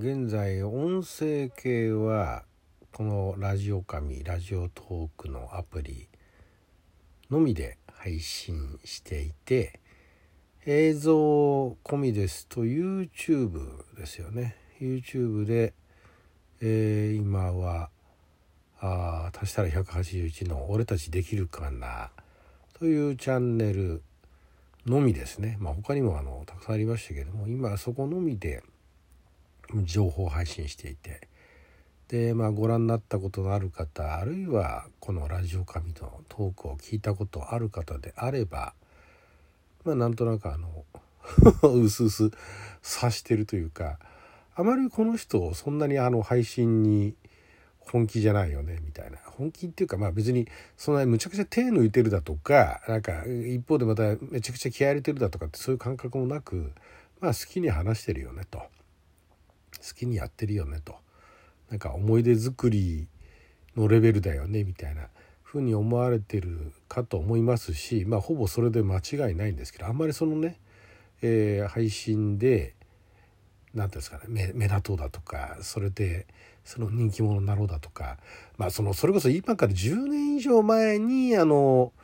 現在音声系はこのラジオ神ラジオトークのアプリのみで配信していて映像込みですと YouTube ですよね。YouTube で、えー、今はあ足したら181の「俺たちできるかな」というチャンネルのみですね、まあ、他にもあのたくさんありましたけども今そこのみで情報配信していてで、まあ、ご覧になったことのある方あるいはこのラジオ神のトークを聞いたことある方であればまあなんとなくあのうすうす察してるというかあまりこの人そんなにあの配信に本気じゃないよねみたいな本気っていうかまあ別にそんなにむちゃくちゃ手抜いてるだとかなんか一方でまためちゃくちゃ気合入れてるだとかってそういう感覚もなくまあ好きに話してるよねと。好きにやってるよねと。なんか思い出作りのレベルだよねみたいな。ふうに思われてるかと思いますしまあほぼそれで間違いないんですけどあんまりそのね、えー、配信で何ていうんですかね目目立とうだとかそれでその人気者になろうだとかまあそのそれこそ今から10年以上前にあの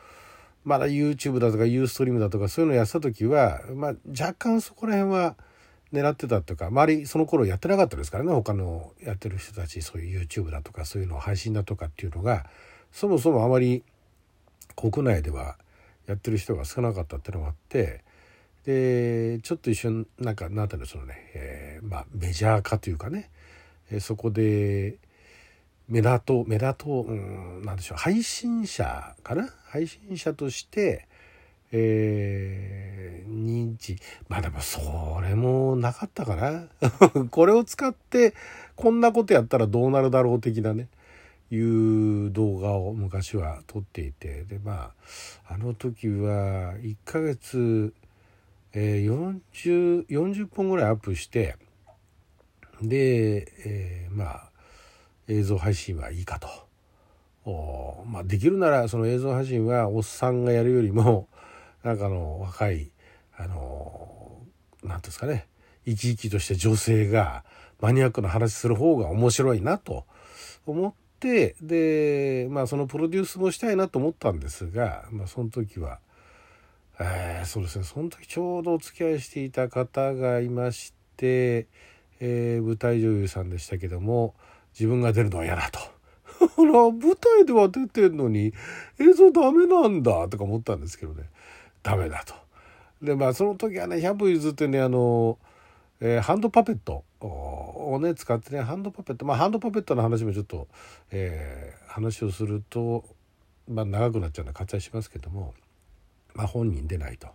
まだ YouTube だとか Ustream だとかそういうのやった時は、まあ、若干そこら辺は狙ってたとか周りその頃やってなかったですからね他のやってる人たちそういう YouTube だとかそういうの配信だとかっていうのがそもそもあまり国内ではやってる人が少なかったっていうのがあってでちょっと一瞬なんかなんていうのそのね、えー、まあメジャー化というかね、えー、そこで目立とう目立とう、うん、なんでしょう配信者かな？配信者としてえー、認知まあでもそれもなかったかな。これを使ってこんなことやったらどうなるだろう的なね。いう動画を昔は撮っていて。でまああの時は1ヶ月、えー、40, 40本ぐらいアップして。で、えー、まあ映像配信はいいかと。おまあ、できるならその映像配信はおっさんがやるよりもなんかあの若いあの何ですかね。生き生きとした女性がマニアックな話する方が面白いなと思ってでまあそのプロデュースもしたいなと思ったんですが、まあ、その時は、えー、そうですね。その時ちょうどお付き合いしていた方がいまして、えー、舞台女優さんでしたけども自分が出るのは嫌だと。ほら舞台では出てんのに映像ダメなんだとか思ったんですけどね。ダメだと。でまあその時はね100歩譲ってねあの、えー、ハンドパペットをね使ってねハンドパペットまあハンドパペットの話もちょっと、えー、話をすると、まあ、長くなっちゃうので割愛しますけども、まあ、本人出ないと。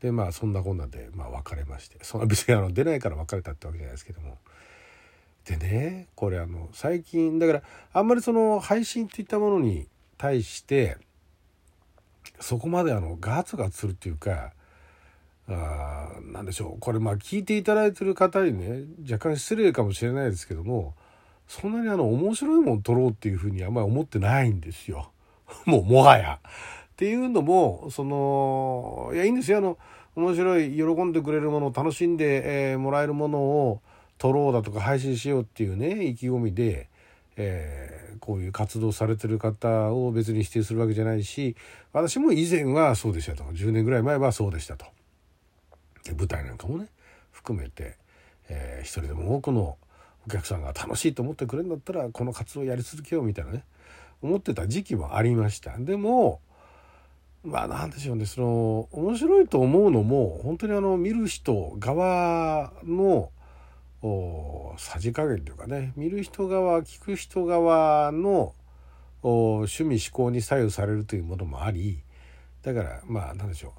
でまあそんなこんなで、まあ、別れましてその別にあの出ないから別れたってわけじゃないですけども。でねこれあの最近だからあんまりその配信といったものに対してそこまであのガツガツするっていうかあなでしょうこれまあ聞いていただいてる方にね若干失礼かもしれないですけどもそんなにあの面白いもん撮ろうっていうふうにあんまり思ってないんですよ。もうもはや。っていうのもそのいやいいんですよあの面白い喜んでくれるものを楽しんで、えー、もらえるものを撮ろうだとか配信しようっていうね意気込みで、えー、こういう活動されてる方を別に否定するわけじゃないし私も以前はそうでしたと10年ぐらい前はそうでしたと。で舞台なんかもね含めて、えー、一人でも多くのお客さんが楽しいと思ってくれるんだったらこの活動をやり続けようみたいなね思ってた時期もありました。でもまあ何でしょうねその面白いと思うのも本当にあの見る人側のさじ加減というかね見る人側聞く人側の趣味思考に左右されるというものもありだからまあ何でしょ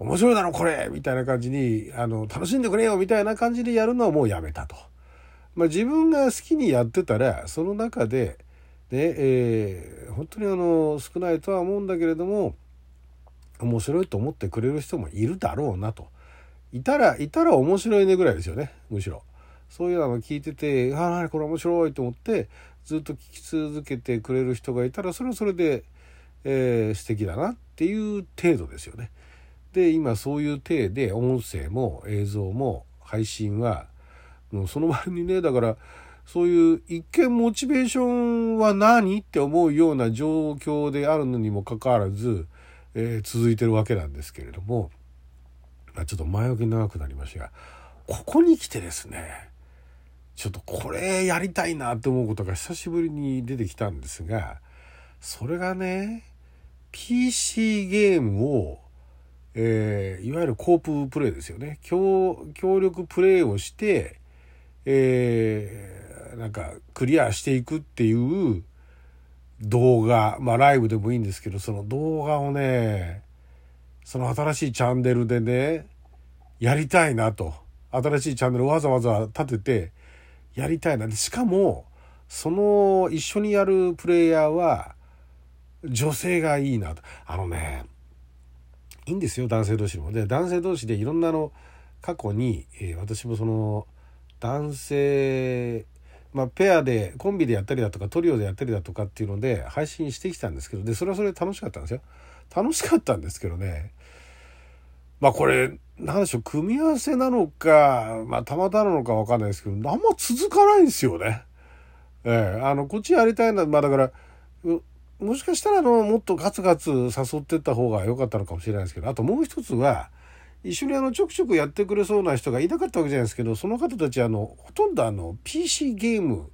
う面白いだろこれみたいな感じにあの楽しんでくれよみたいな感じでやるのはもうやめたと。まあ、自分が好きにやってたらその中でねえー、本当にあの少ないとは思うんだけれども面白いと思ってくれる人もいるだろうなと。いたらいたら面白いねぐらいですよねむしろ。そういうのを聞いてて、ああ、これ面白いと思って、ずっと聞き続けてくれる人がいたら、それはそれで、えー、素敵だなっていう程度ですよね。で、今そういう体で音声も映像も配信は、のその割にねだからそういう一見モチベーションは何って思うような状況であるのにもかかわらず、えー、続いてるわけなんですけれども、まあ、ちょっと前置き長くなりましたがここに来てですねちょっとこれやりたいなって思うことが久しぶりに出てきたんですがそれがね PC ゲームを、えー、いわゆるコーププレイですよね。協力プレイをして、えー、なんかクリアしていくっていう動画まあライブでもいいんですけどその動画をねその新しいチャンネルでねやりたいなと。新しいチャンネルわざわざ立ててやりたいな。しかもその一緒にやるプレイヤーは女性がいいなと。あのねいいんですよ男性同士でも。で男性同士でいろんなの過去に、えー、私もその男性まあ、ペアでコンビでやったりだとかトリオでやったりだとかっていうので配信してきたんですけどでそれはそれで楽しかったんですよ。楽しかったんですけどね。まあこれ何でしょう組み合わせなのかまあたまたまなのか分かんないですけどあんま続かないんですよね。ええあのこっちやりたいなまあだからもしかしたらあのもっとガツガツ誘ってった方が良かったのかもしれないですけどあともう一つは一緒にあのちょくちょくやってくれそうな人がいなかったわけじゃないですけどその方たちあのほとんどあの PC ゲーム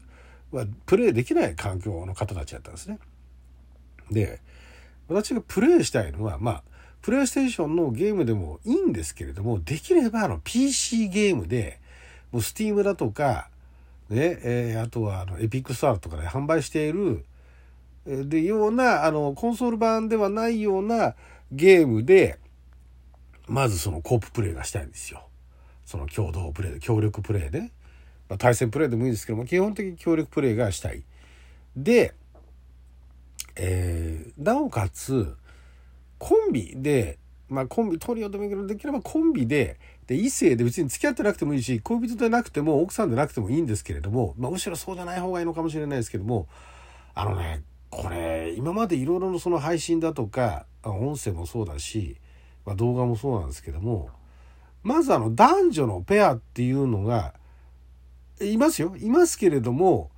はプレイできない環境の方たちだったんですね。で私がプレイしたいのはまあプレイステーションのゲームでもいいんですけれどもできればあの PC ゲームでもう Steam だとかねえー、あとはあのエピックストアとかで販売しているでようなあのコンソール版ではないようなゲームでまずそのコーププレイがしたいんですよ。その共同プレイ協力プレイね、まあ、対戦プレイでもいいんですけども基本的に協力プレイがしたい。で、えー、なおかつコンビでまあコンビトリオでもいいけどできればコンビでで異性で別に付き合ってなくてもいいし恋人でなくても奥さんでなくてもいいんですけれども、まあ、むしろそうじゃない方がいいのかもしれないですけどもあのねこれ今までいろいろのその配信だとか音声もそうだしまあ、動画もそうなんですけどもまずあの男女のペアっていうのがいますよ。いますけれども、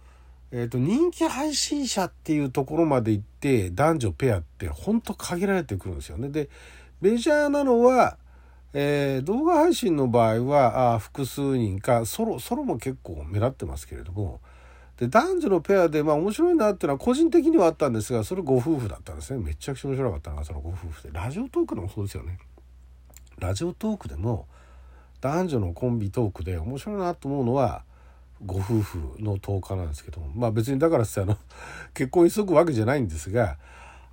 えー、と人気配信者っていうところまで行って男女ペアってほんと限られてくるんですよね。でメジャーなのは、えー、動画配信の場合はあ複数人かソロソロも結構目立ってますけれども。で男女のペアでまあ面白いなっていうのは個人的にはあったんですがそれご夫婦だったんですね。めちゃくちゃ面白かったのがそのご夫婦で。ラジオトークでもそうですよね。ラジオトークでも男女のコンビトークで面白いなと思うのはご夫婦の10日なんですけどもまあ別にだからってあの 結婚急ぐわけじゃないんですが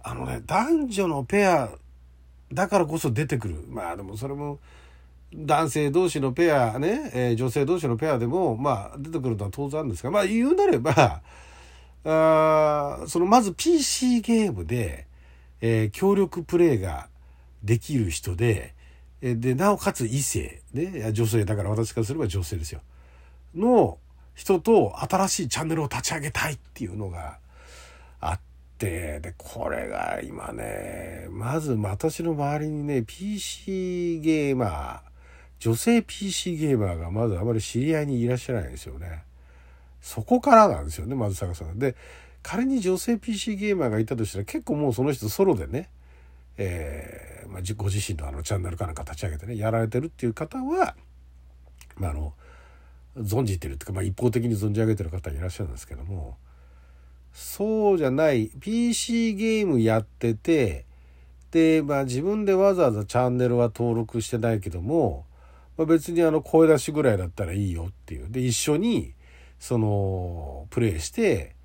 あのね男女のペアだからこそ出てくるまあでもそれも男性同士のペアね、えー、女性同士のペアでも、まあ、出てくるのは当然ですが、まあ、言うなれば、あその、まず PC ゲームで、えー、協力プレイができる人で、えで、なおかつ異性、ね、女性、だから私からすれば女性ですよ。の人と新しいチャンネルを立ち上げたいっていうのがあって、で、これが今ね、まず私の周りにね、PC ゲーマー、女性 PC ゲーマーがまずあまり知り合いにいらっしゃらないんですよね。そこからなんですよね、まず坂さん。で、仮に女性 PC ゲーマーがいたとしたら結構もうその人ソロでね、えー、まあ、ご自身のあのチャンネルかなんか立ち上げてね、やられてるっていう方は、まあ、あの、存じてるっていうか、まあ、一方的に存じ上げてる方いらっしゃるんですけども、そうじゃない、PC ゲームやってて、で、まあ自分でわざわざチャンネルは登録してないけども、まあ、別にあの声出しぐらいだったらいいよっていう。で、一緒に、その、プレイして、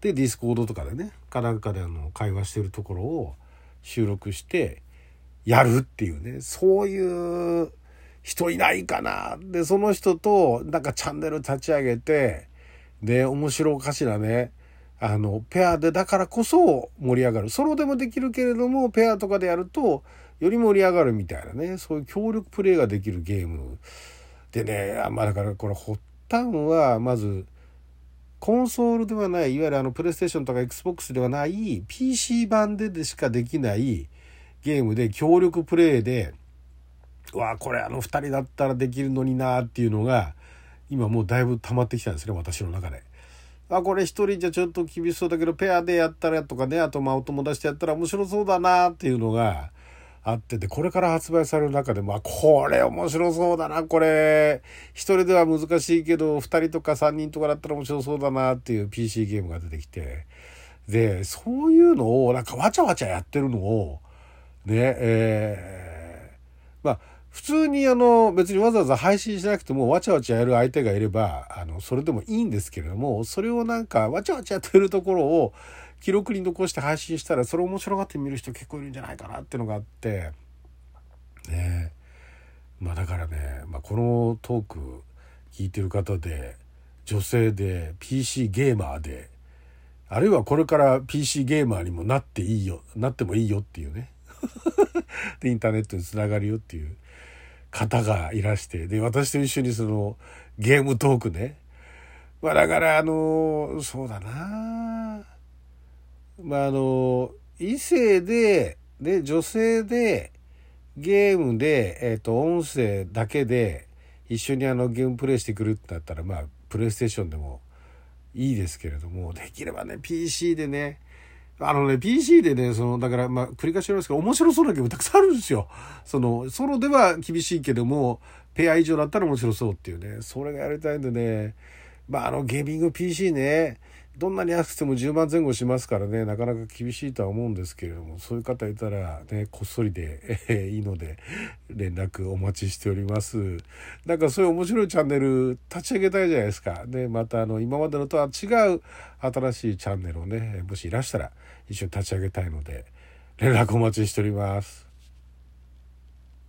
で、ディスコードとかでね、かなんかであの、会話してるところを収録して、やるっていうね、そういう人いないかな。で、その人と、なんかチャンネル立ち上げて、で、面白おかしなね、あの、ペアでだからこそ盛り上がる。ソロでもできるけれども、ペアとかでやると、より盛り上がるみたいなねそういう協力プレイができるゲームでねまあだからこれ発端はまずコンソールではないいわゆるあのプレイステーションとか XBOX ではない PC 版ででしかできないゲームで協力プレイでわあこれあの2人だったらできるのになっていうのが今もうだいぶ溜まってきたんですね私の中で。あこれ一人じゃちょっと厳しそうだけどペアでやったらとかねあとまあお友達とやったら面白そうだなっていうのがあっててこれから発売される中でもあこれ面白そうだなこれ一人では難しいけど二人とか三人とかだったら面白そうだなっていう PC ゲームが出てきてでそういうのをなんかわちゃわちゃやってるのをねえー、まあ普通にあの別にわざわざ配信しなくてもわちゃわちゃやる相手がいればあのそれでもいいんですけれどもそれをなんかわちゃわちゃやってるところを記録に残して配信したらそれ面白がって見る人結構いるんじゃないかなっていうのがあってねまあだからね、まあ、このトーク聞いてる方で女性で PC ゲーマーであるいはこれから PC ゲーマーにもなっていいよなってもいいよっていうね。でインターネットにつながるよっていう。方がいらしてで私と一緒にそのゲームトークね。まあだからあのそうだな。まああの異性でで女性でゲームで、えーと、音声だけで一緒にあのゲームプレイしてくるってなったらまあプレイステーションでもいいですけれどもできればね PC でねあのね、PC でね、その、だから、まあ、繰り返し言いですけど、面白そうなゲームたくさんあるんですよ。その、ソロでは厳しいけども、ペア以上だったら面白そうっていうね、それがやりたいんでね、まあ、あの、ゲーミング PC ね、どんなに安くても10万前後しますからねなかなか厳しいとは思うんですけれどもそういう方いたらねこっそりで、えー、いいので連絡お待ちしております。なんかそういう面白いチャンネル立ち上げたいじゃないですか。でまたあの今までのとは違う新しいチャンネルをねもしいらしたら一緒に立ち上げたいので連絡お待ちしております。